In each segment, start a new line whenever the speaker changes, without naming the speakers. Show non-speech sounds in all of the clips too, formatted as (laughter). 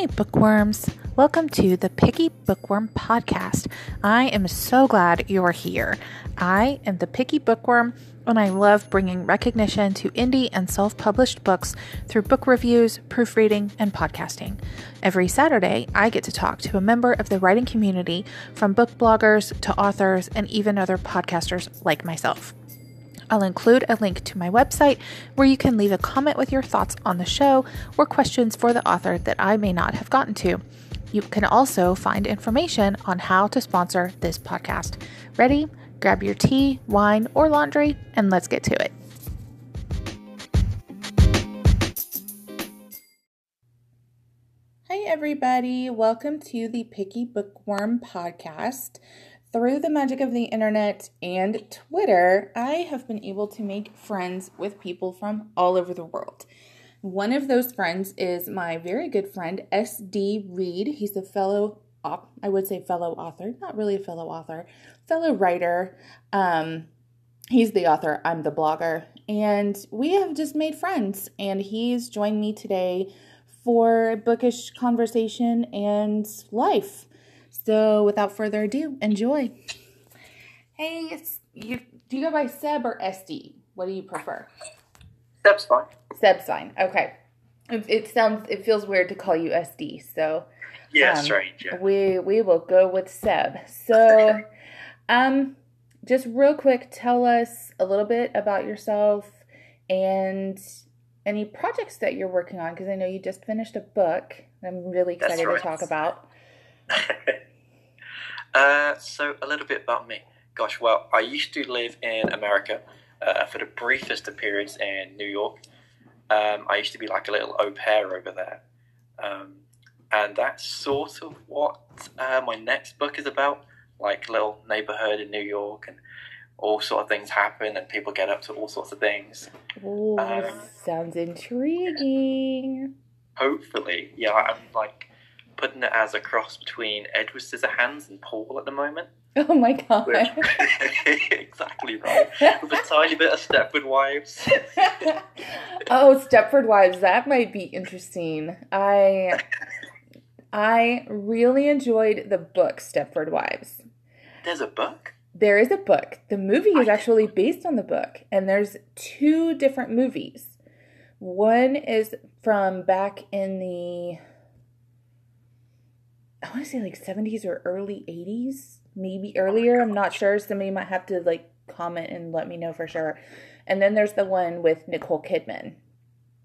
Hi, bookworms. Welcome to the Picky Bookworm Podcast. I am so glad you are here. I am the Picky Bookworm, and I love bringing recognition to indie and self published books through book reviews, proofreading, and podcasting. Every Saturday, I get to talk to a member of the writing community from book bloggers to authors and even other podcasters like myself. I'll include a link to my website where you can leave a comment with your thoughts on the show or questions for the author that I may not have gotten to. You can also find information on how to sponsor this podcast. Ready? Grab your tea, wine, or laundry, and let's get to it. Hey, everybody. Welcome to the Picky Bookworm podcast. Through the magic of the internet and Twitter, I have been able to make friends with people from all over the world. One of those friends is my very good friend, S.D. Reed. He's a fellow, I would say fellow author, not really a fellow author, fellow writer. Um, he's the author, I'm the blogger. And we have just made friends. And he's joined me today for bookish conversation and life. So without further ado, enjoy. Hey, it's you. Do you go by Seb or SD? What do you prefer?
Seb's fine.
Seb's fine. Okay. It, it sounds. It feels weird to call you SD. So.
Yeah, um, strange. Yeah.
We we will go with Seb. So, um, just real quick, tell us a little bit about yourself and any projects that you're working on because I know you just finished a book. I'm really excited right. to talk about. (laughs)
uh, so a little bit about me. Gosh, well, I used to live in America uh, for the briefest of periods in New York. Um, I used to be like a little au pair over there. Um, and that's sort of what uh, my next book is about. Like a little neighborhood in New York and all sort of things happen and people get up to all sorts of things.
Oh, um, sounds intriguing.
Hopefully, yeah. I'm like putting it as a cross between Edward Scissorhands and Paul at the moment. (laughs)
Oh my god! (laughs)
exactly right. With a tiny bit of Stepford Wives. (laughs)
oh, Stepford Wives. That might be interesting. I I really enjoyed the book Stepford Wives.
There's a book.
There is a book. The movie is actually based on the book, and there's two different movies. One is from back in the I want to say like 70s or early 80s, maybe earlier. I'm not sure. Somebody might have to like comment and let me know for sure. And then there's the one with Nicole Kidman.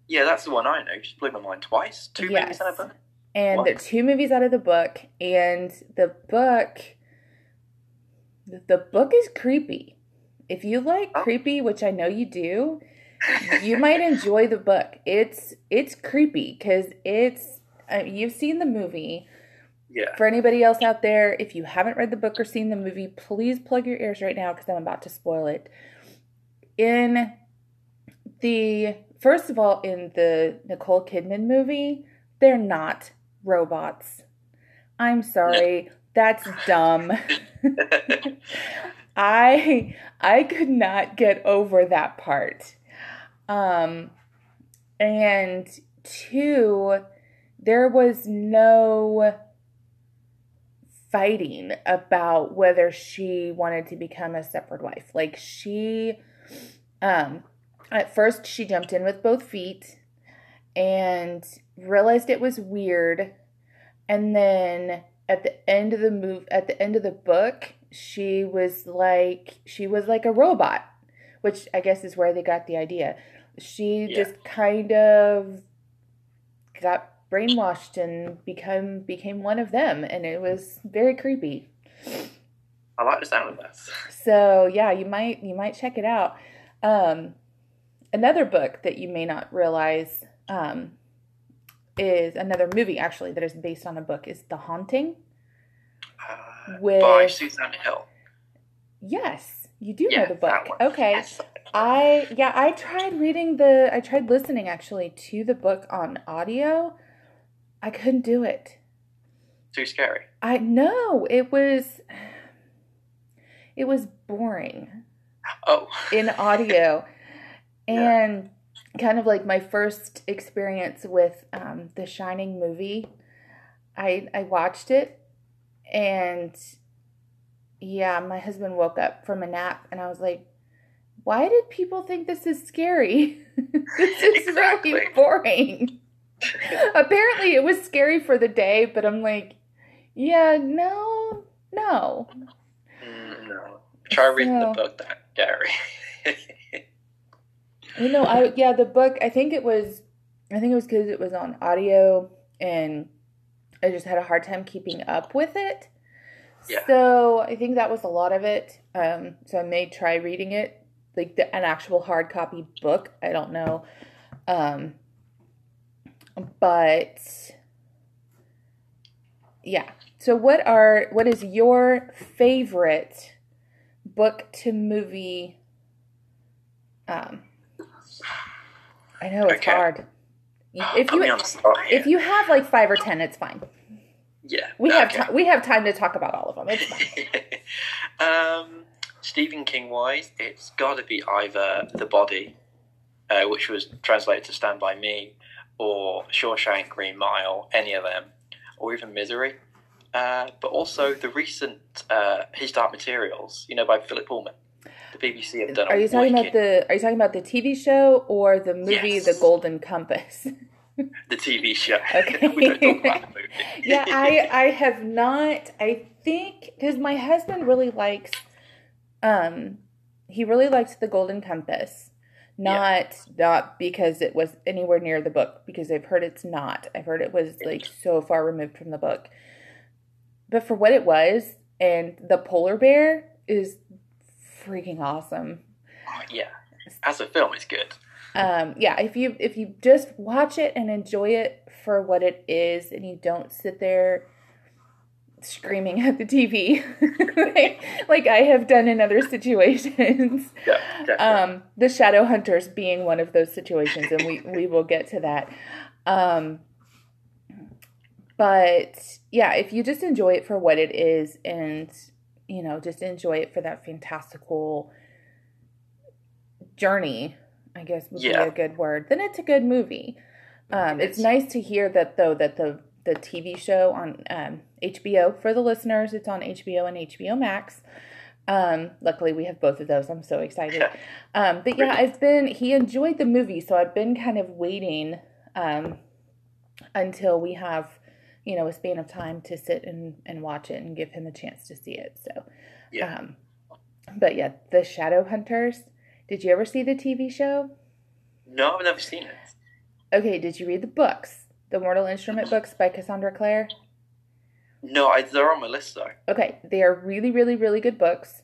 Yeah, that's the one I know. She blew my mind twice. Two yes. movies out of the book.
And what? the two movies out of the book, and the book, the book is creepy. If you like oh. creepy, which I know you do, you might enjoy the book. It's it's creepy because it's uh, you've seen the movie
yeah.
For anybody else out there, if you haven't read the book or seen the movie, please plug your ears right now because I'm about to spoil it. In the first of all, in the Nicole Kidman movie, they're not robots. I'm sorry, that's dumb. (laughs) I I could not get over that part. Um and two, there was no fighting about whether she wanted to become a Stepford wife. Like she um at first she jumped in with both feet and realized it was weird and then at the end of the move at the end of the book she was like she was like a robot which i guess is where they got the idea she yeah. just kind of got brainwashed and become became one of them and it was very creepy.
I like the sound of that.
So yeah you might you might check it out. Um, another book that you may not realize um, is another movie actually that is based on a book is the haunting.
Uh, with by Suzanne Hill.
Yes you do yeah, know the book. okay. Yes. I yeah, I tried reading the I tried listening actually to the book on audio I couldn't do it.
Too scary.
I know it was. (sighs) It was boring.
Oh.
in (laughs) audio, and yeah. kind of like my first experience with um, the Shining movie. I I watched it and yeah, my husband woke up from a nap and I was like, why did people think this is scary? (laughs) this is exactly. really boring. (laughs) Apparently, it was scary for the day, but I'm like, yeah, no, no.
Mm, no. Try reading so, the book, that Gary. (laughs)
you know, I yeah, the book. I think it was, I think it was because it was on audio, and I just had a hard time keeping up with it. Yeah. So I think that was a lot of it. Um, so I may try reading it, like the, an actual hard copy book. I don't know. Um, but yeah. So what are what is your favorite book to movie? Um, I know it's okay. hard. If you if you have like five or ten, it's fine.
Yeah,
we okay. have time. We have time to talk about all of them. It's fine. (laughs)
um, Stephen King wise, it's got to be either The Body, uh, which was translated to Stand by Me, or Shawshank, Green Mile, any of them, or even Misery. Uh, but also the recent uh, His Dark Materials, you know, by Philip Pullman. The BBC have done.
Are you talking wicked... about the? Are you talking about the TV show or the movie yes. The Golden Compass? (laughs)
the TV show. (laughs)
Okay. we don't talk about the movie. (laughs) yeah, I I have not. I think because my husband really likes, um, he really likes the Golden Compass. Not yeah. not because it was anywhere near the book because I've heard it's not. I've heard it was like so far removed from the book. But for what it was, and the polar bear is freaking awesome.
Oh, yeah, as a film, it's good.
Um, yeah, if you if you just watch it and enjoy it for what it is, and you don't sit there screaming at the TV (laughs) like, like I have done in other situations. (laughs)
Yeah,
um, the Shadow Hunters being one of those situations, and we we will get to that. Um, but yeah, if you just enjoy it for what it is, and you know, just enjoy it for that fantastical journey I guess would yeah. be a good word, then it's a good movie. Um, it's, it's nice to hear that though that the the TV show on um, HBO for the listeners, it's on HBO and HBO Max. Um, luckily, we have both of those. I'm so excited. Um, but yeah, I've been. He enjoyed the movie, so I've been kind of waiting um, until we have, you know, a span of time to sit and and watch it and give him a chance to see it. So,
yeah.
Um, but yeah, the Shadow Hunters did you ever see the TV show?
No, I've never seen it.
Okay, did you read the books? The Mortal Instrument books by Cassandra Clare?
No, I, they're on my list though.
Okay, they are really, really, really good books.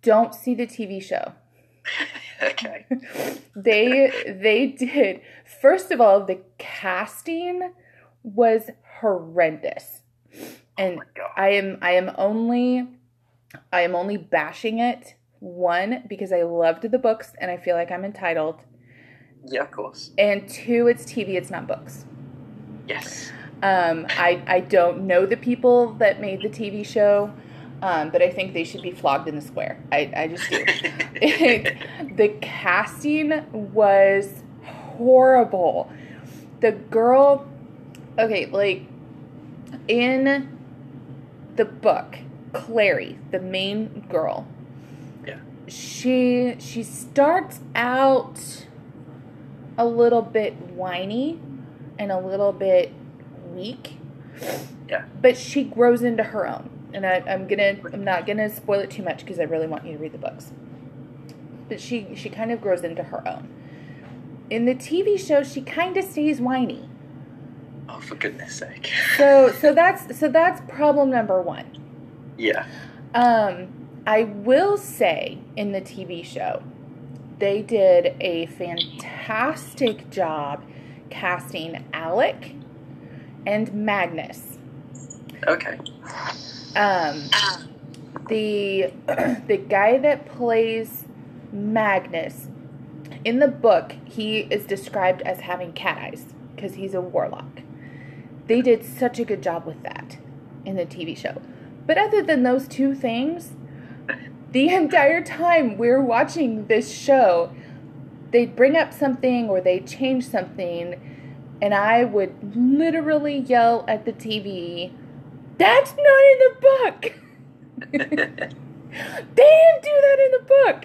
Don't see the TV show. (laughs)
okay. (laughs)
they they did. First of all, the casting was horrendous. Oh and
oh
I am I am only I am only bashing it one, because I loved the books and I feel like I'm entitled.
Yeah, of course.
And two, it's TV, it's not books.
Yes.
Um, I, I don't know the people that made the TV show, um, but I think they should be flogged in the square. I, I just do. (laughs) the casting was horrible. The girl, okay, like in the book, Clary, the main girl, yeah. she she starts out a little bit whiny and a little bit weak.
Yeah.
But she grows into her own. And I, I'm gonna I'm not gonna spoil it too much because I really want you to read the books. But she she kind of grows into her own. In the TV show, she kind of stays whiny.
Oh, for goodness sake!
so so that's so that's problem number one.
Yeah.
Um, I will say in the TV show, they did a fantastic job casting Alec and Magnus.
Okay.
Um, the (clears throat) the guy that plays Magnus in the book, he is described as having cat eyes because he's a warlock. They did such a good job with that in the TV show. But other than those two things, the entire time we're watching this show, they bring up something or they change something, and I would literally yell at the TV, "That's not in the book." (laughs) they didn't do that in the book.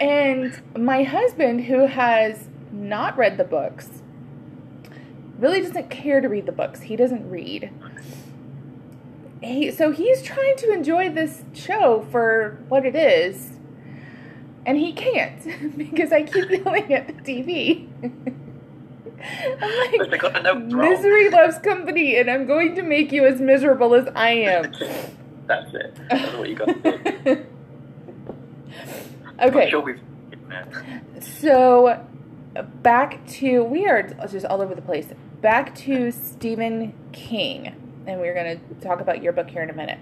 And my husband, who has not read the books, really doesn't care to read the books. He doesn't read. He, so he's trying to enjoy this show for what it is, and he can't (laughs) because I keep yelling at the TV. (laughs) I'm like, oh, misery loves company, and I'm going to make you as miserable as I am. (laughs)
That's it. That's what you got to do.
okay.
Sure we've...
So, back to we are just all over the place. Back to Stephen King, and we're going to talk about your book here in a minute.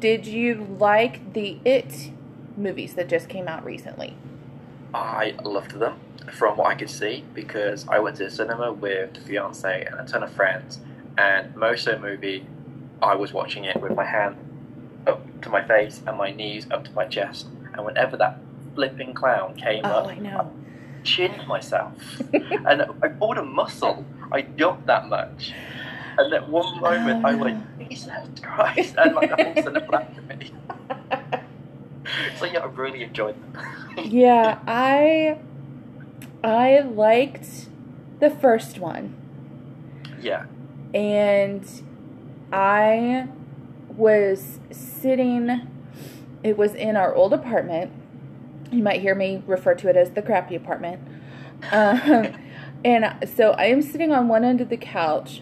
Did you like the It movies that just came out recently?
I loved them from what I could see because I went to the cinema with the fiance and a ton of friends, and most of the movie I was watching it with my hand up to my face and my knees up to my chest. And whenever that flipping clown came
oh,
up,
I know.
I chinned myself. (laughs) and I bought a muscle. I jumped that much. And at one moment, I went, Jesus Christ. And like the whole cinema laughed at me. (laughs) so yeah, I really enjoyed them. (laughs)
yeah, I I liked the first one.
Yeah.
And I was sitting, it was in our old apartment. You might hear me refer to it as the crappy apartment. (laughs) Um, and so I am sitting on one end of the couch.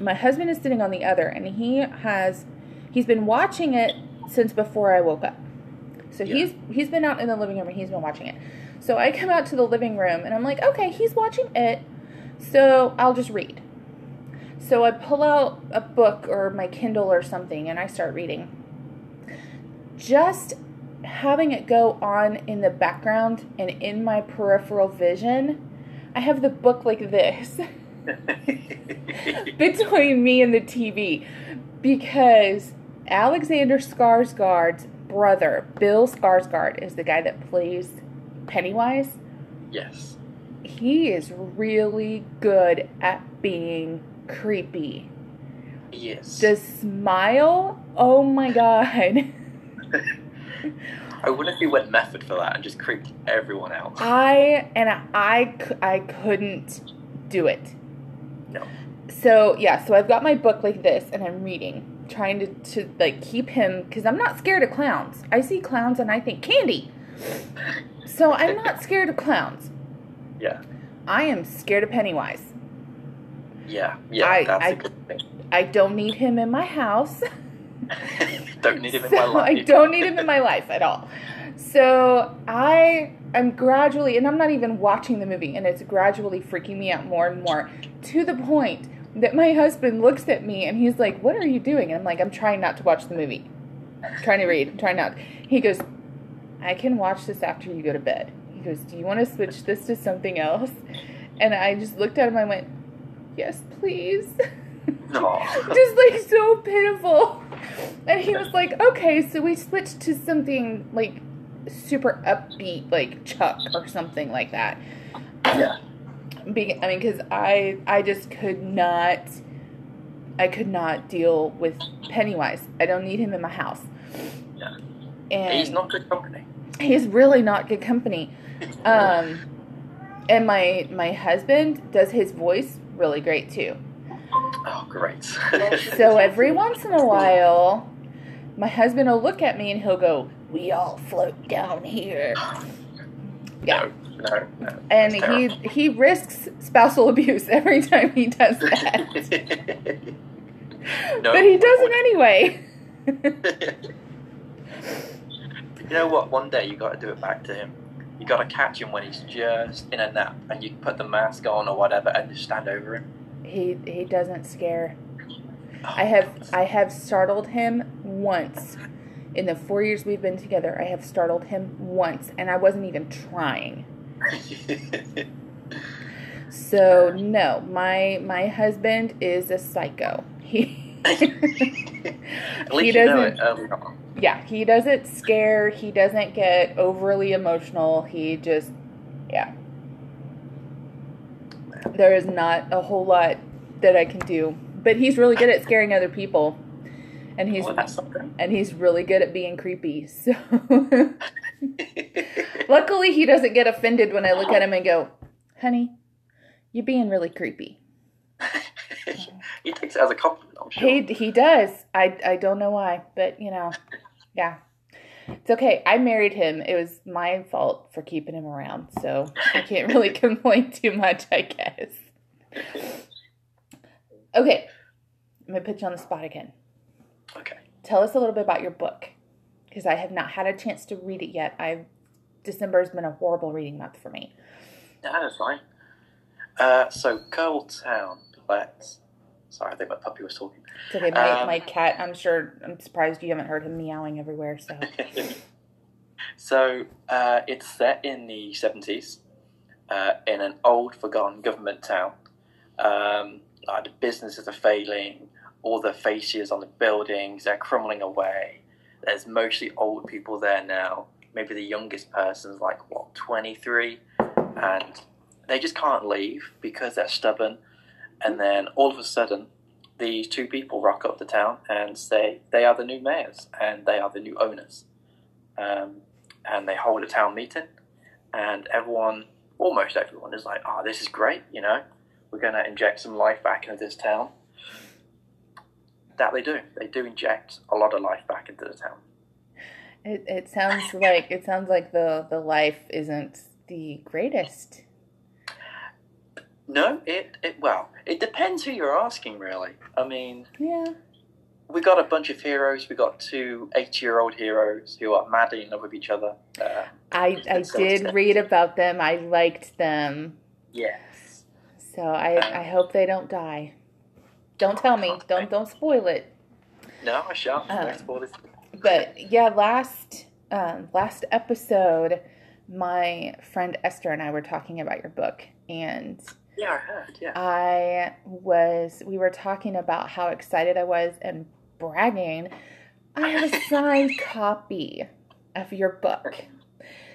My husband is sitting on the other, and he has, he's been watching it since before I woke up. So yeah. he's he's been out in the living room and he's been watching it. So I come out to the living room and I'm like, okay, he's watching it, so I'll just read. So I pull out a book or my Kindle or something and I start reading. Just having it go on in the background and in my peripheral vision, I have the book like this (laughs) (laughs) between me and the TV because Alexander Skarsgård's brother, Bill Skarsgård, is the guy that plays Pennywise.
Yes.
He is really good at being creepy.
Yes.
The smile, oh my god. (laughs)
I wonder if he went method for that and just creeped everyone out.
I and I, I couldn't do it.
No.
So yeah, so I've got my book like this, and I'm reading, trying to to like keep him because I'm not scared of clowns. I see clowns and I think candy. So I'm (laughs) not scared of clowns.
Yeah.
I am scared of Pennywise.
Yeah, yeah, I, that's I, a good thing.
I don't need him in my house. (laughs)
don't need him so in my (laughs) life.
I don't need him in my life at all. So I am gradually, and I'm not even watching the movie, and it's gradually freaking me out more and more to the point that my husband looks at me and he's like, What are you doing? And I'm like, I'm trying not to watch the movie. I'm trying to read. I'm trying not. He goes, I can watch this after you go to bed. He goes, Do you want to switch this to something else? And I just looked at him. I went, yes, please. (laughs)
No. (laughs)
Just like so pitiful. And he was like, okay, so we switched to something like super upbeat, like Chuck or something like that.
Yeah. (coughs)
Be- I mean, because I I just could not, I could not deal with Pennywise. I don't need him in my house.
Yeah. And he's not good company.
He's really not good company. Um, and my my husband does his voice really great too.
Oh, great.
so every (laughs) once in a while, my husband will look at me and he'll go, We all float down here. (gasps)
Yeah. No, no, no.
And he he risks spousal (laughs) abuse every time he does (laughs) that. no, but he does it anyway. (laughs)
you know what? One day you got to do it back to him you got to catch him when he's just in a nap, and you put the mask on or whatever, and just stand over him.
He he doesn't scare. Oh, I have I have startled him once. In the four years we've been together, I have startled him once, and I wasn't even trying. so no, my my husband is a psycho. He (laughs)
he doesn't
yeah, he doesn't scare. He doesn't get overly emotional. He just, yeah. there is not a whole lot that I can do. But he's really good at scaring other people. And he's
Well, that's something.
and he's really good at being creepy. So (laughs) luckily he doesn't get offended when I look at him and go, "Honey, you're being really creepy." (laughs)
he takes it as a compliment, I'm sure.
He he does. I I don't know why, but you know, yeah. It's okay. I married him. It was my fault for keeping him around, so I can't really (laughs) complain too much, I guess. Okay, I'm gonna put you on the spot again. Tell us a little bit about your book, because I have not had a chance to read it yet. I December has been a horrible reading month for me.
That's fine. Uh, so, Kerwall Town. Let's. Sorry, I think my puppy was talking.
It's okay. My
Um,
my cat. I'm sure. I'm surprised you haven't heard him meowing everywhere. So (laughs)
so, uh, it's set in the 70s uh, in an old, forgotten government town. Um, like the businesses are failing, all the fascias on the buildings, they're crumbling away. There's mostly old people there now. Maybe the youngest person's like, what, 23? And they just can't leave because they're stubborn. And then all of a sudden, these two people rock up the town and say they are the new mayors and they are the new owners. Um, and they hold a town meeting, and everyone, almost everyone, is like, "Oh, this is great! You know, we're going to inject some life back into this town." That they do. They do inject a lot of life back into the town.
it it sounds like it sounds like the the life isn't the greatest.
No, it, it well, it depends who you're asking, really. I mean,
Yeah.
we got a bunch of heroes. We got two 80 year old heroes who are madly in love with each other. Uh,
I I did read about them. I liked them.
yes.
So I I hope they don't die. Don't tell me. Don't don't spoil it.
No, I shan't.
Uh,
spoil this.
But yeah, last um, last episode, my friend Esther and I were talking about your book, and
Yeah, I heard. Yeah.
I was we were talking about how excited I was and bragging. I have a (laughs) signed copy of your book.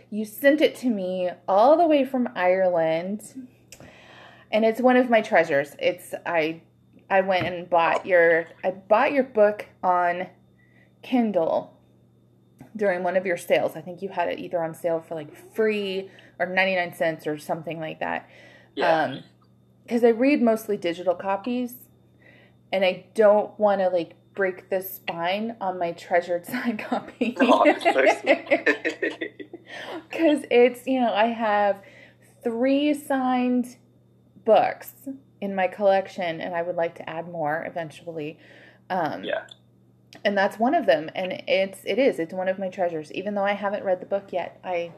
You sent it to me all the way from Ireland. And it's one of my treasures. It's I I went and bought your I bought your book on Kindle during one of your sales. I think you had it either on sale for like free or 99 cents or something like that
yeah.
um because i read mostly digital copies and i don't want to like break the spine on my treasured (laughs) signed copy (laughs)
Oh, that's so sweet.
because (laughs) it's you know i have three signed books in my collection and i would like to add more eventually um
yeah.
and that's one of them and it's it is it's one of my treasures even though i haven't read the book yet i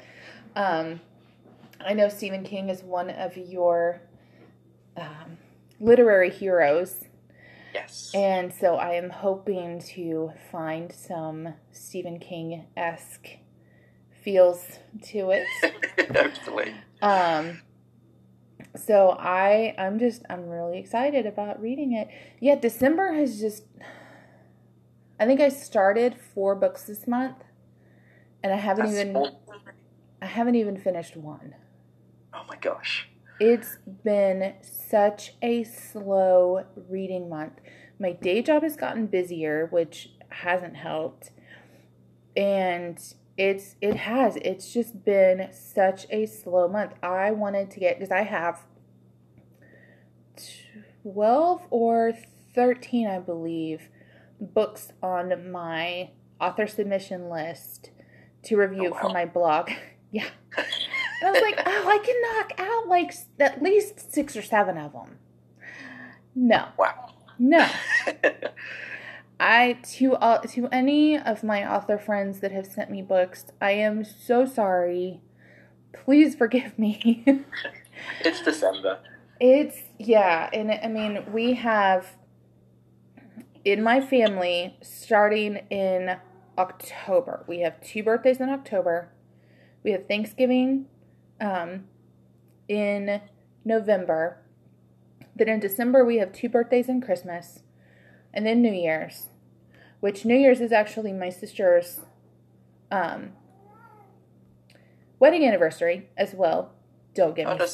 um i know stephen king is one of your um, literary heroes
Yes.
and so i am hoping to find some stephen king-esque feels to it (laughs)
Hopefully.
um so i i'm just i'm really excited about reading it. Yeah december has just i think i started four books this month and i haven't
That's
even i haven't even finished one.
Oh my gosh.
it's been such a slow reading month. My day job has gotten busier which hasn't helped. And it's it has it's just been such a slow month. I wanted to get because i have 12 or 13 i believe books on my author submission list to review
Oh,
for my blog. (laughs) Yeah. And i was like oh i can knock out like at least six or seven of them no.
Wow.
no (laughs) I to all to any of my author friends that have sent me books, I am so sorry. Please forgive me. (laughs)
it's December.
it's yeah, and I mean we have in my family starting in October. We have two birthdays in October. We have Thanksgiving um, in November. Then in December we have two birthdays and Christmas. And then New Year's, which New Year's is actually my sister's um, wedding anniversary as well. Don't get
Oh,
me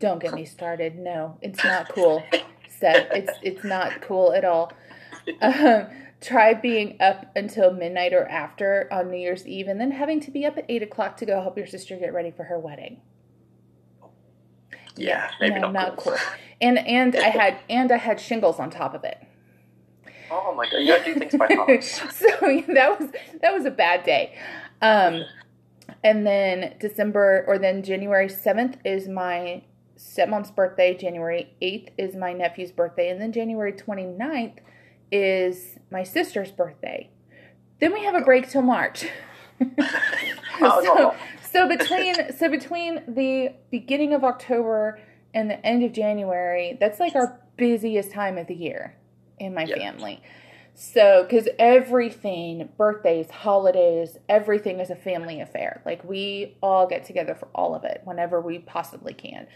don't get me started. No, it's not (laughs) cool. Seb, it's it's not cool at all. Um, try being up until midnight or after on New Year's Eve, and then having to be up at eight o'clock to go help your sister get ready for her wedding.
Yeah, maybe
no,
not, cool.
And and I had and I had shingles on top of it.
Oh my god, you gotta do things by half. (laughs)
so that was that was a bad day. Um, and then December or then January seventh is my stepmom's birthday. January eighth is my nephew's birthday, and then January 29th is my sister's birthday. Then we have a break till March. (laughs)
Oh, (laughs)
so,
no.
so between so between the beginning of October and the end of January, that's like our busiest time of the year in my
Yeah.
family. So, because everything, birthdays, holidays, everything is a family affair. Like we all get together for all of it whenever we possibly can.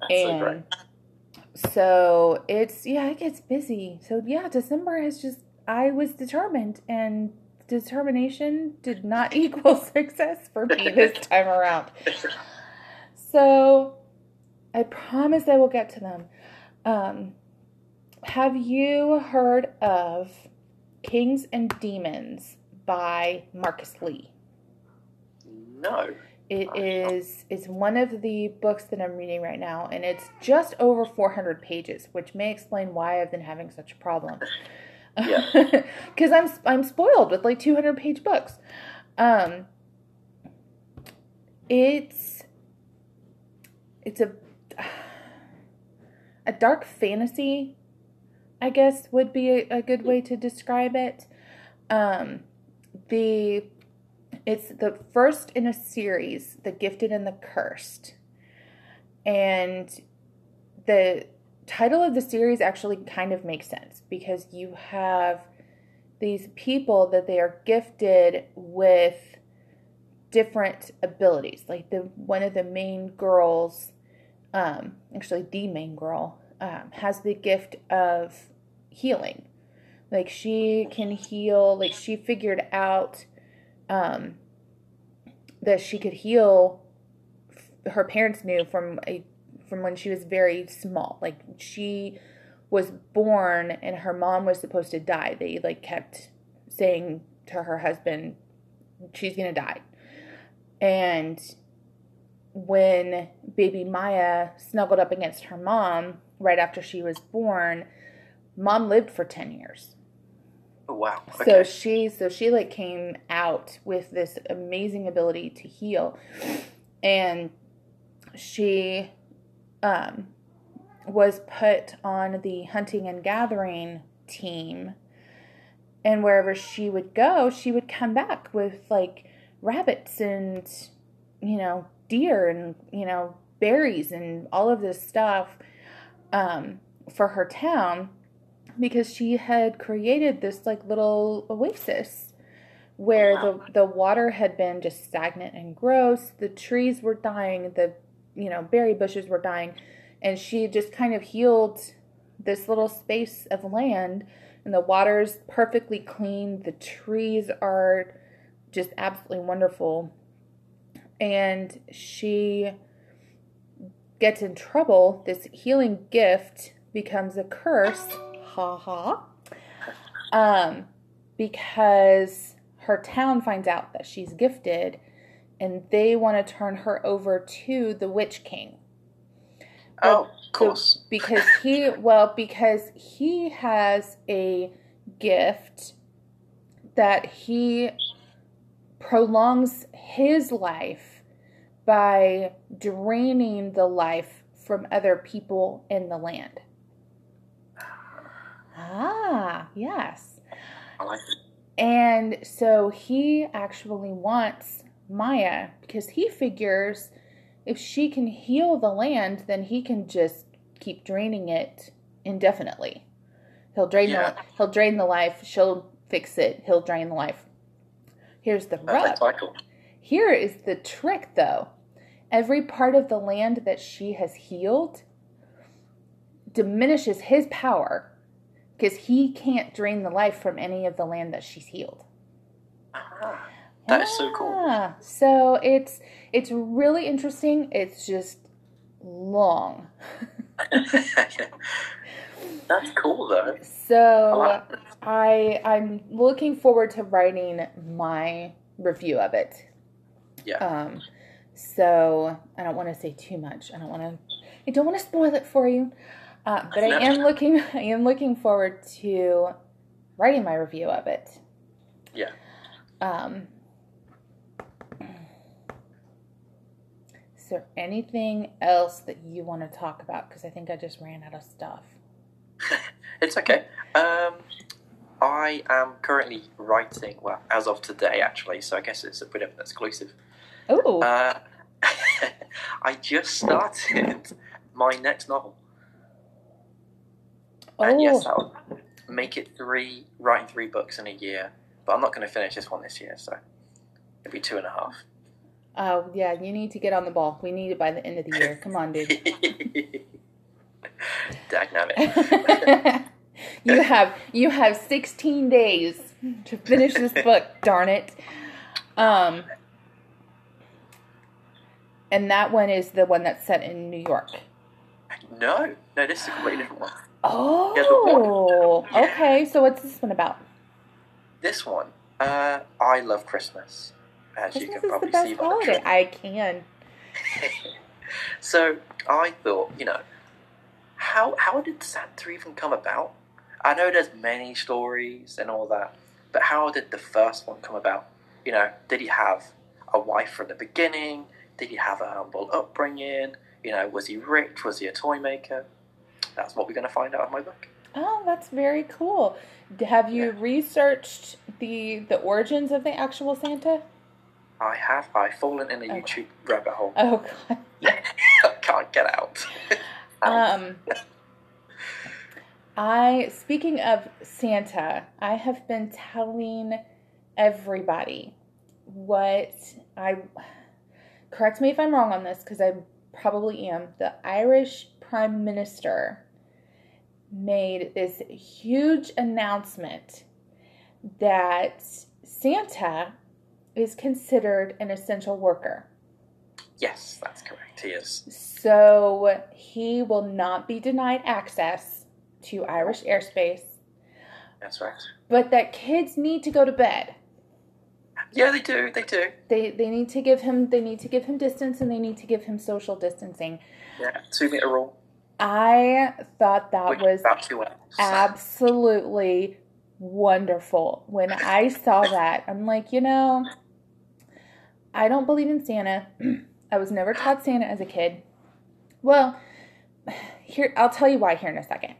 That's so great.
And so it's yeah, it gets busy. So yeah, December has just I was determined and determination did not (laughs) equal success for me (laughs) this time around. So I promise I will get to them. Um, have you heard of Kings and Demons by Marcus Lee?
No.
It is it's one of the books that I'm reading right now, and it's just over 400 pages, which may explain why I've been having such a problem.
Yeah. (laughs)
Because I'm I'm spoiled with like 200 page books. Um, it's it's a (sighs) a dark fantasy, I guess would be a, a good way to describe it. Um, the it's the first in a series, The Gifted and the Cursed. And the title of the series actually kind of makes sense because you have these people that they are gifted with different abilities. Like the one of the main girls, um, actually the main girl, um, has the gift of healing. Like she can heal. Like she figured out um, that she could heal. Her parents knew from a from when she was very small. Like she was born and her mom was supposed to die. They like kept saying to her husband, "She's gonna die," and when baby Maya snuggled up against her mom right after she was born, mom lived for 10 years.
Oh, wow.
So she so she like came out with this amazing ability to heal. And she um was put on the hunting and gathering team. And wherever she would go, she would come back with like rabbits and you know, deer and you know, berries and all of this stuff um for her town because she had created this like little oasis where
Wow.
the the water had been just stagnant and gross. The trees were dying. The you know berry bushes were dying. And she just kind of healed this little space of land. And the water's perfectly clean. The trees are just absolutely wonderful. And she gets in trouble this healing gift becomes a curse. Ha ha. Um because her town finds out that she's gifted and they want to turn her over to the witch king.
Oh, of
So-
course. (laughs)
because he well because he has a gift that he prolongs his life by draining the life from other people in the land ah yes
I like it.
and so he actually wants Maya because he figures if she can heal the land, then he can just keep draining it indefinitely. He'll drain
Yeah.
the he'll drain the life. She'll fix it. He'll drain the life. Here's the rub. Here is the trick, though. Every part of the land that she has healed diminishes his power because he can't drain the life from any of the land that she's healed.
That is so cool.
So it's it's really interesting. It's just long. (laughs)
That's cool though.
So I I'm looking forward to writing my review of it.
Yeah.
Um so I don't want to say too much. I don't want to I don't want to spoil it for you. Uh, but I am looking I am looking forward to writing my review of it.
Yeah.
Um Is there anything else that you want to talk about? Because I think I just ran out of stuff. (laughs)
It's okay. Um, I am currently writing, well, as of today actually, so I guess it's a bit of an exclusive.
Oh,
Uh, (laughs) I just started my next novel. And yes, I'll make it three, writing three books in a year, but I'm not going to finish this one this year, so it'll be two and a half.
Oh yeah, you need to get on the ball. We need it by the end of the year. Come on, dude. (laughs)
Dagnabbit. (laughs)
you have you have 16 days to finish this book, darn it. Um and that one is the one that's set in New York.
No, no, this is a completely different one.
Oh, okay. So what's this one about?
This one, uh, I love Christmas, as you
Christmas
can
is the
probably
best
see by the
holiday. I can. (laughs)
so I thought, you know, how how did Santa even come about? I know there's many stories and all that, but how did the first one come about? You know, did he have a wife from the beginning? Did he have a humble upbringing? You know, was he rich? Was he a toy maker? That's what we're going to find out in my book.
Oh, that's very cool. Have you
Yeah.
researched the the origins of the actual Santa?
I have I've fallen in a
Okay.
YouTube rabbit hole.
Oh god. (laughs)
I can't get out. (laughs)
Um, I speaking of Santa, I have been telling everybody what I correct me if I'm wrong on this because I probably am. The Irish Prime Minister made this huge announcement that Santa is considered an essential worker.
yes, that's correct. He is.
So he will not be denied access to Irish airspace,
That's right.
but that kids need to go to bed.
Yeah, they do. They do.
They they need to give him they need to give him distance and they need to give him social distancing.
Yeah, two meter rule.
I thought that
which
was
is about two
absolutely wonderful. When I saw that, I'm like, you know, I don't believe in Santa. (clears throat) I was never taught Santa as a kid. Well, here I'll tell you why here in a second.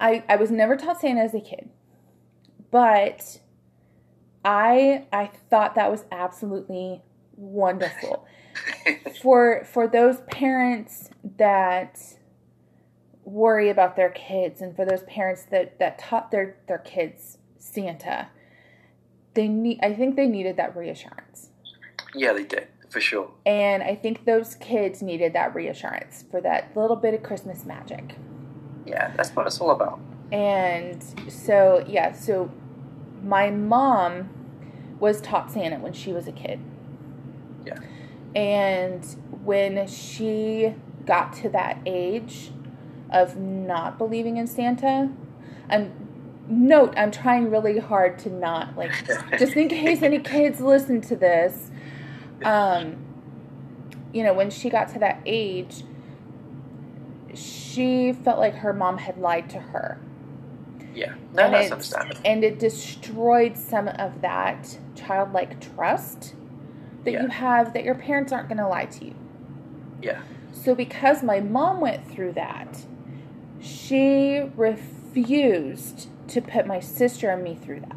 I I was never taught Santa as a kid. But I I thought that was absolutely wonderful (laughs) for for those parents that worry about their kids and for those parents that that taught their their kids Santa they need I think they needed that reassurance
yeah, they did for sure.
and I think those kids needed that reassurance for that little bit of Christmas magic
Yeah, that's what it's all about.
and so yeah so my mom was taught Santa when she was a kid
Yeah.
And when she got to that age of not believing in Santa, and note, I'm trying really hard to not like, (laughs) just in case any kids listen to this, um, you know, when she got to that age, she felt like her mom had lied to her.
Yeah, no,
and
that's
it-
understandable.
And it destroyed some of that childlike trust that
Yeah.
you have that your parents aren't going to lie to you.
Yeah,
So, because my mom went through that, she refused to put my sister and me through that.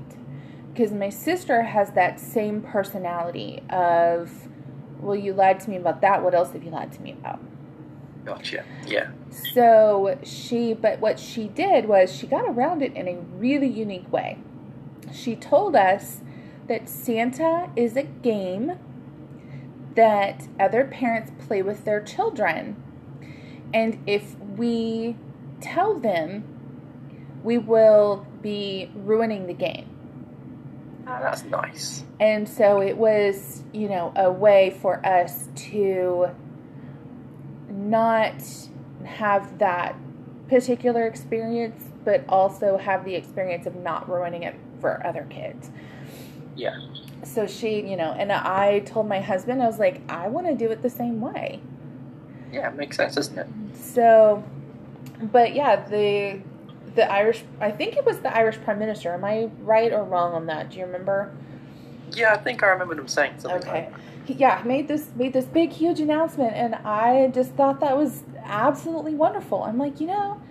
Because my sister has that same personality of, well, you lied to me about that. What else have you lied to me about?
Gotcha. Yeah,
So she, but what she did was she got around it in a really unique way. She told us that Santa is a game that other parents play with their children. And if we tell them, we will be ruining the game.
Ah, that's nice.
And so it was, you know, a way for us to not have that particular experience, but also have the experience of not ruining it for other kids.
Yeah.
So she, you know, and I told my husband, I was like, I want to do it the same way.
Yeah, it makes sense, doesn't it?
So, but yeah, the the Irish, I think it was the Irish Prime Minister. Am I right or wrong on that? Do you remember?
Yeah, I think I remember them saying something
Okay.
like
Yeah, made this made this big huge announcement, and I just thought that was absolutely wonderful. I'm like, you know,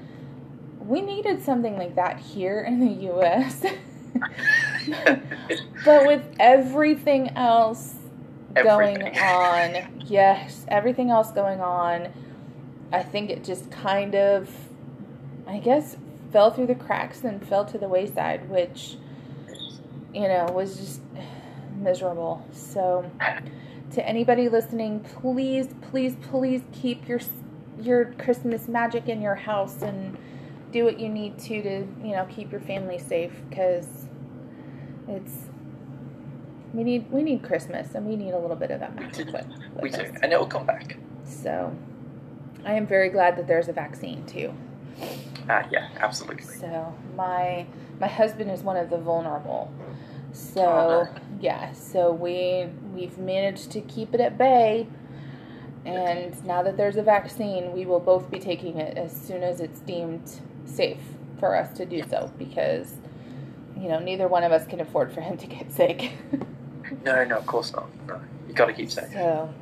we needed something like that here in the U.S. (laughs) but with everything else going on, yes, everything else going on, I think it just kind of, I guess, fell through the cracks and fell to the wayside, which you know was just (sighs) miserable. So, to anybody listening, please, please, please keep your your Christmas magic in your house and do what you need to to you know keep your family safe because it's we need we need Christmas and we need a little bit of that magic
do.
with,
We
with
do,
us.
and it will come back.
So, I am very glad that there's a vaccine too.
Ah, yeah, absolutely.
So my my husband is one of the vulnerable. So yeah, so we we've managed to keep it at bay. And now that there's a vaccine, we will both be taking it as soon as it's deemed safe for us to do so because you know, neither one of us can afford for him to get sick. (laughs)
No, no, of course not. No, you got to keep safe.
So,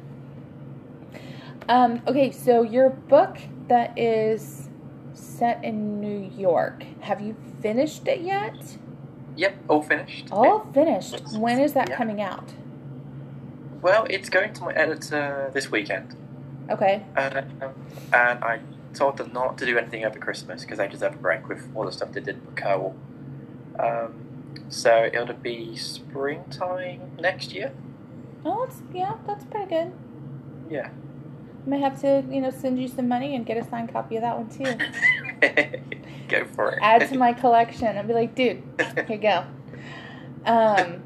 um, okay, so your book that is set in New York, have you finished it yet?
Yep, all finished.
All finished. When is that
Yeah.
coming out?
Well, it's going to my editor this weekend,
Okay.
uh, and I told them not to do anything over Christmas because they deserve a break with all the stuff they did with Kerwall. Um, so it'll be springtime next year.
Oh, it's, yeah, that's pretty good.
Yeah.
I may have to, you know, send you some money and get a signed copy of that one too. (laughs) (laughs)
Go for it.
Add to my collection. I'd be like, dude, (laughs) here you go. Um,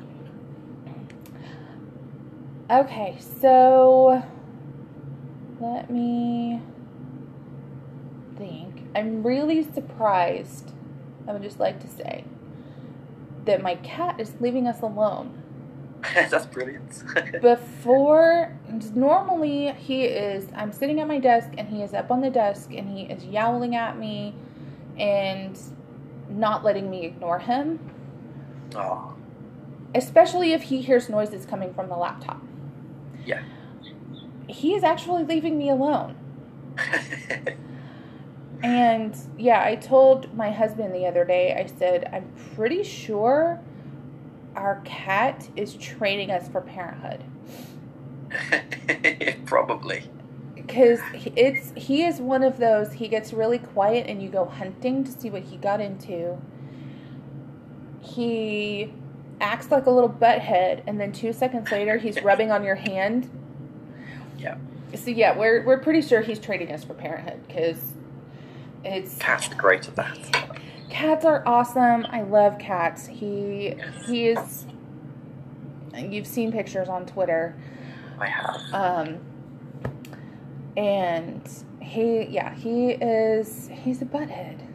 okay, so let me think. I'm really surprised, I would just like to say, that my cat is leaving us alone. (laughs)
That's brilliant. (laughs)
Before, normally he is, I'm sitting at my desk and he is up on the desk and he is yowling at me and not letting me ignore him,
oh,
especially if he hears noises coming from the laptop.
yeah.
He is actually leaving me alone. (laughs) And yeah, I told my husband the other day, I said, I'm pretty sure our cat is training us for parenthood. (laughs)
Probably.
because it's he is one of those he gets really quiet and you go hunting to see what he got into he acts like a little butthead and then two seconds later he's (laughs) rubbing on your hand
Yeah.
so yeah we're, we're pretty sure he's trading us for parenthood because it's
Cats are great at that.
Cats are awesome. I love cats. He he is you've seen pictures on twitter.
I have.
um and he yeah he is he's a butthead.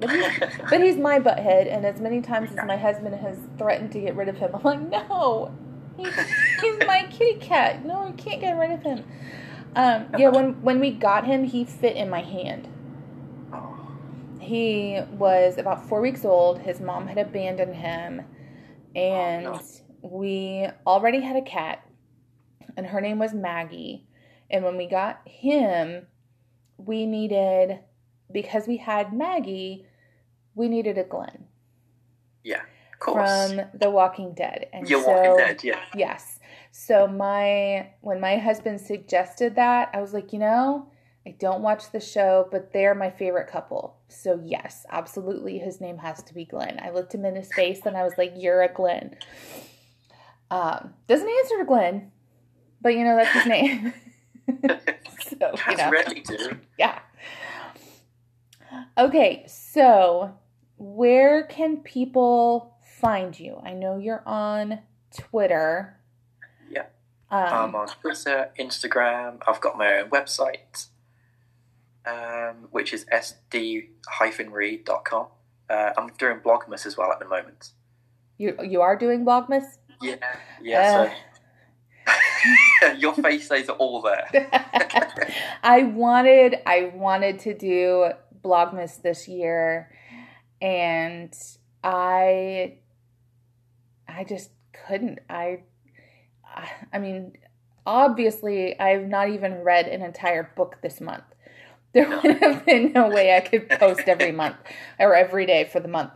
But, he, (laughs) but he's my butthead and as many times as my husband has threatened to get rid of him i'm like no he, he's my (laughs) kitty cat. No i can't get rid of him. Um yeah when when we got him he fit in my hand he was about four weeks old. His mom had abandoned him, and
Oh, no.
we already had a cat, and her name was Maggie. And when we got him, we needed, because we had Maggie, we needed a Glenn Yeah,
of course.
from The Walking Dead. And
You're
so,
Walking Dead, yeah.
Yes. So my when my husband suggested that, I was like, you know, I don't watch the show, but they're my favorite couple. So yes, absolutely his name has to be Glenn. I looked him in his face and I was like, You're a Glenn. Um, doesn't answer to Glenn, but you know, that's his name. (laughs) so, you know.
rarely do.
Yeah. Okay, so where can people find you? I know you're on Twitter.
Yeah.
Um,
I'm on Twitter, Instagram. I've got my own website. Um, which is sd-reed.com. Uh, I'm doing Blogmas as well at the moment.
You you are doing Blogmas?
Yeah, yeah. So (laughs) your face says it all there. (laughs) (laughs)
I wanted I wanted to do Blogmas this year, and I I just couldn't. I I mean, obviously, I've not even read an entire book this month. (laughs) There would have been no way I could post every month or every day for the month.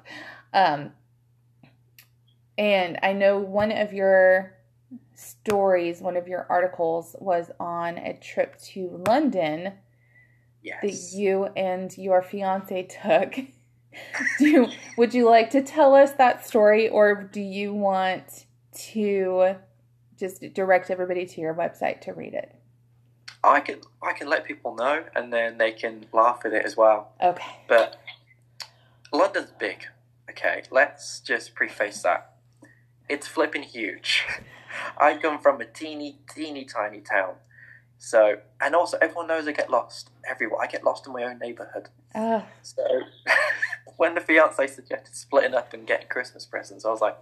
Um, and I know one of your stories, one of your articles was on a trip to London
Yes.
that you and your fiance took. (laughs) do would you like to tell us that story or do you want to just direct everybody to your website to read it?
I can I can let people know, and then they can laugh at it as well.
Okay.
But London's big. Okay, let's just preface that. It's flipping huge. (laughs) I come from a teeny, teeny, tiny town. So, and also everyone knows I get lost everywhere. I get lost in my own neighborhood.
Uh,
So, (laughs) when the fiance suggested splitting up and getting Christmas presents, I was like,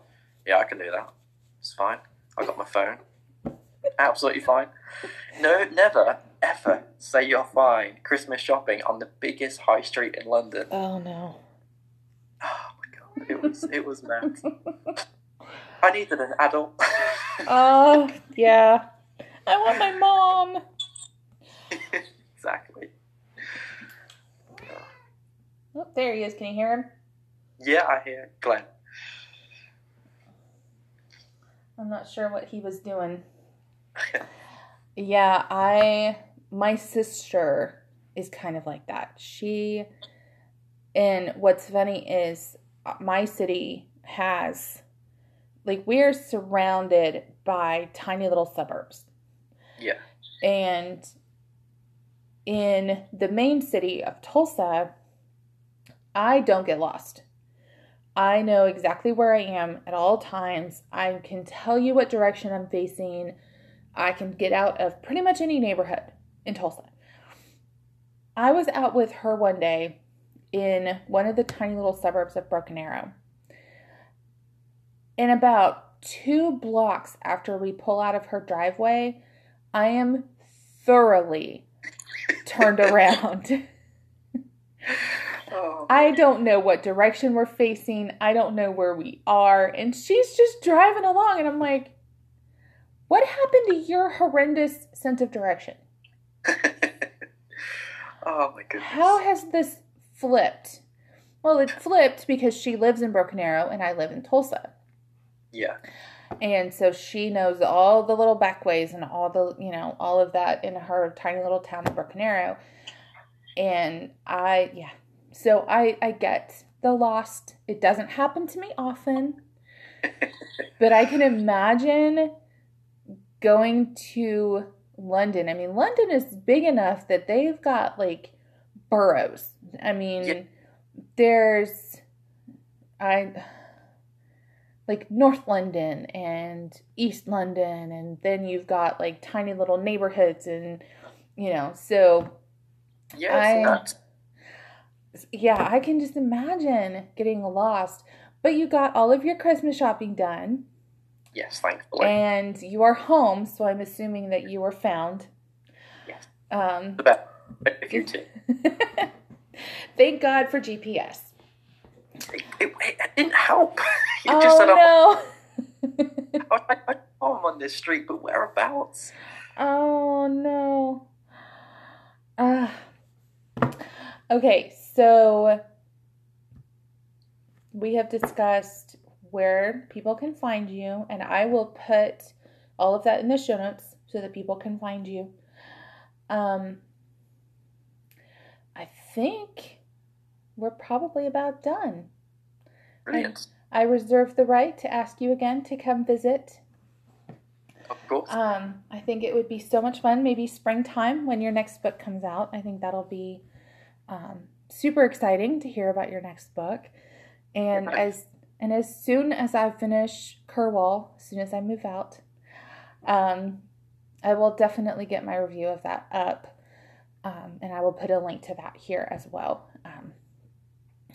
yeah, I can do that. It's fine. I got my phone. Absolutely fine. No, never, ever say you're fine Christmas shopping on the biggest high street in London.
oh no.
Oh my god, it was it was mad. I needed an adult. (laughs)
Oh yeah. I want my mom. (laughs)
exactly.
Oh, there he is. Can you hear him?
Yeah, I hear Glenn.
I'm not sure what he was doing. (laughs) Yeah, I my sister is kind of like that. She and what's funny is uh, my city has like we're surrounded by tiny little suburbs.
Yeah.
And in the main city of Tulsa, I don't get lost. I know exactly where I am at all times. I can tell you what direction I'm facing. I can get out of pretty much any neighborhood in Tulsa. I was out with her one day in one of the tiny little suburbs of Broken Arrow. And about two blocks after we pull out of her driveway, I am thoroughly turned around. (laughs)
Oh,
I don't know what direction we're facing. I don't know where we are. And she's just driving along. And I'm like, what happened to your horrendous sense of direction? (laughs)
oh my goodness.
How has this flipped? Well, it (laughs) flipped because she lives in Broken Arrow and I live in Tulsa.
Yeah.
And so she knows all the little backways and all the, you know, all of that in her tiny little town of Broken Arrow. And I, yeah. So I, I get the lost. It doesn't happen to me often, (laughs) but I can imagine going to London. I mean, London is big enough that they've got like boroughs. I mean,
Yeah.
there's, I, like North London and East London, and then you've got like tiny little neighborhoods, and you know, so
Yeah,
I- yeah, I can just imagine getting lost. But you got all of your Christmas shopping done,
Yes, thankfully.
and you are home, so I'm assuming that you were found.
Yes.
Um,
the best. If you too. (laughs)
thank God for GPS.
It, it, it didn't help. (laughs) you just said,
Oh no. (laughs)
I, I, I know I'm on this street, but whereabouts?
Oh no. Ah. okay, so we have discussed where people can find you, and I will put all of that in the show notes so that people can find you. Um, I think we're probably about done.
Brilliant.
I reserve the right to ask you again to come visit
Of course.
um, I think it would be so much fun. Maybe springtime when your next book comes out. I think that'll be um, super exciting to hear about your next book. And as and as soon as I finish Kerwall, as soon as I move out, um, I will definitely get my review of that up. Um, and I will put a link to that here as well um,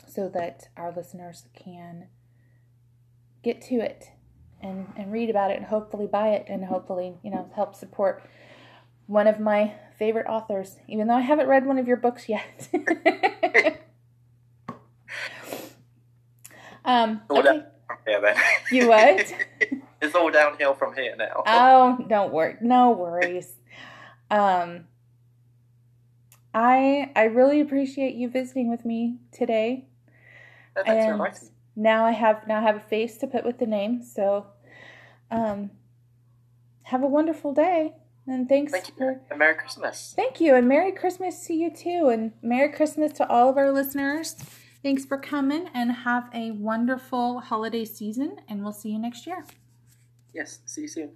so that our listeners can get to it and, and read about it and hopefully buy it and hopefully, you know, help support one of my favorite authors, even though I haven't read one of your books yet. (laughs) um, okay.
Yeah, then.
You what? (laughs)
it's all downhill from here now.
Oh, don't worry. No worries. Um, I I really appreciate you visiting with me today.
For
and
me.
now I have now I have a face to put with the name. So, um, have a wonderful day, and thanks
Thank you.
for
And Merry Christmas.
thank you, and Merry Christmas to you too, and Merry Christmas to all of our listeners. Thanks for coming, and have a wonderful holiday season, and we'll see you next year.
Yes, see you soon.